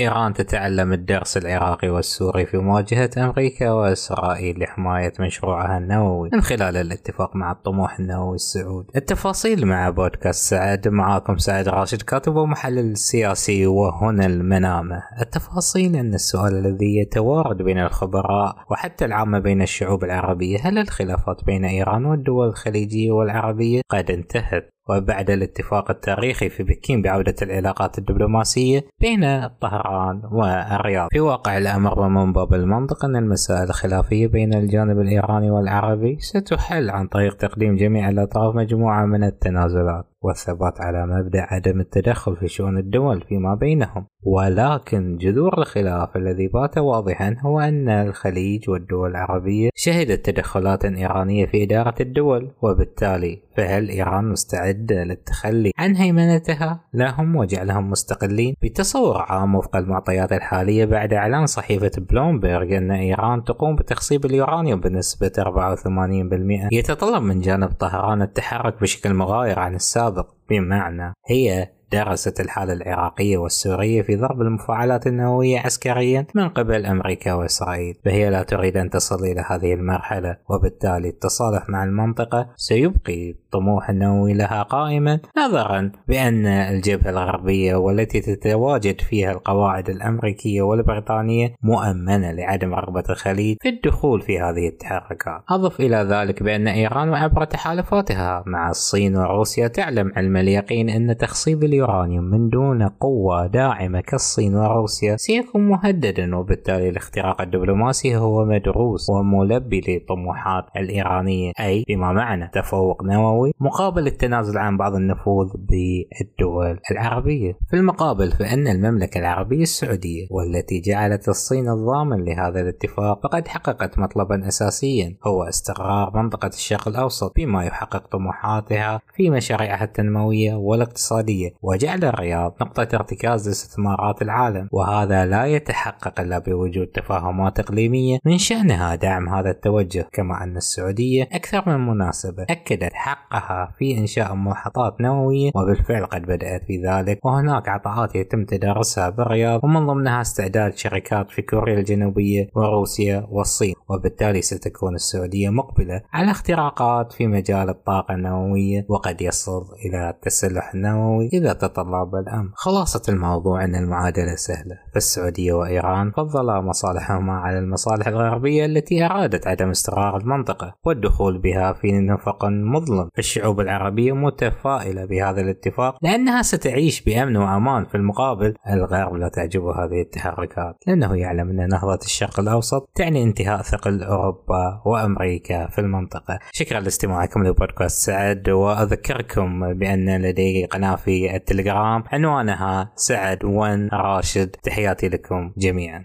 إيران تتعلم الدرس العراقي والسوري في مواجهة أمريكا وإسرائيل لحماية مشروعها النووي. من خلال الاتفاق مع الطموح النووي السعودي التفاصيل مع بودكاست سعد. معاكم سعد راشد كاتب ومحلل سياسي وهنا المنامة. التفاصيل أن السؤال الذي يتوارد بين الخبراء وحتى العامة بين الشعوب العربية هل الخلافات بين إيران والدول الخليجية والعربية قد انتهت؟ وبعد الاتفاق التاريخي في بكين بعودة العلاقات الدبلوماسية بين طهران والرياض. في واقع الأمر ومن باب المنطق أن المسائل الخلافية بين الجانب الإيراني والعربي ستحل عن طريق تقديم جميع الأطراف مجموعة من التنازلات. والثبات على مبدأ عدم التدخل في شؤون الدول فيما بينهم. ولكن جذور الخلاف الذي بات واضحا هو أن الخليج والدول العربية شهدت تدخلات إيرانية في إدارة الدول وبالتالي فهل إيران مستعدة للتخلي عن هيمنتها؟ لهم وجعلهم مستقلين. بتصور عام وفق المعطيات الحالية بعد إعلان صحيفة بلومبرغ أن إيران تقوم بتخصيب اليورانيوم بنسبة 84% يتطلب من جانب طهران التحرك بشكل مغاير عن السابق بمعنى هي درست الحالة العراقية والسورية في ضرب المفاعلات النووية عسكريا من قبل أمريكا وإسرائيل فهي لا تريد أن تصل إلى هذه المرحلة وبالتالي التصالح مع المنطقة سيبقي الطموح النووي لها قائما نظرا بأن الجبهة الغربية والتي تتواجد فيها القواعد الأمريكية والبريطانية مؤمنة لعدم رغبة الخليج في الدخول في هذه التحركات. أضف إلى ذلك بأن إيران عبر تحالفاتها مع الصين وروسيا تعلم علم اليقين أن تخصيب اليورانيوم من دون قوة داعمة كالصين وروسيا سيكون مهددا وبالتالي الاختراق الدبلوماسي هو مدروس وملبي للطموحات الإيرانية أي بما معنى تفوق نووي مقابل التنازل عن بعض النفوذ بالدول العربية. في المقابل فإن المملكة العربية السعودية والتي جعلت الصين الضامن لهذا الاتفاق فقد حققت مطلبا أساسيا هو استقرار منطقة الشرق الأوسط بما يحقق طموحاتها في مشاريعها التنموية والاقتصادية وجعل الرياض نقطة ارتكاز لاستثمارات العالم. وهذا لا يتحقق إلا بوجود تفاهمات إقليمية من شأنها دعم هذا التوجه كما أن السعودية أكثر من مناسبة أكدت حقها في إنشاء محطات نووية وبالفعل قد بدأت في ذلك. وهناك عطاءات يتم تدارسها بالرياض ومن ضمنها استعداد شركات في كوريا الجنوبية وروسيا والصين. وبالتالي ستكون السعودية مقبلة على اختراقات في مجال الطاقة النووية وقد يصل إلى التسلح النووي إذا تطلب الأمر خلاصة الموضوع أن المعادلة سهلة. فالسعودية وإيران فضلا مصالحهما على المصالح الغربية التي أرادت عدم استقرار المنطقة والدخول بها في نفق مظلم. الشعوب العربية متفائلة بهذا الاتفاق لأنها ستعيش بأمن وأمان في المقابل. الغرب لا تعجبه هذه التحركات لأنه يعلم أن نهضة الشرق الأوسط تعني انتهاء ثقل أوروبا وأمريكا في المنطقة. شكرا لاستماعكم لبودكاست سعد وأذكركم بأن لدي قناة في التليجرام. عنوانها سعد ون راشد. تحياتي لكم جميعا.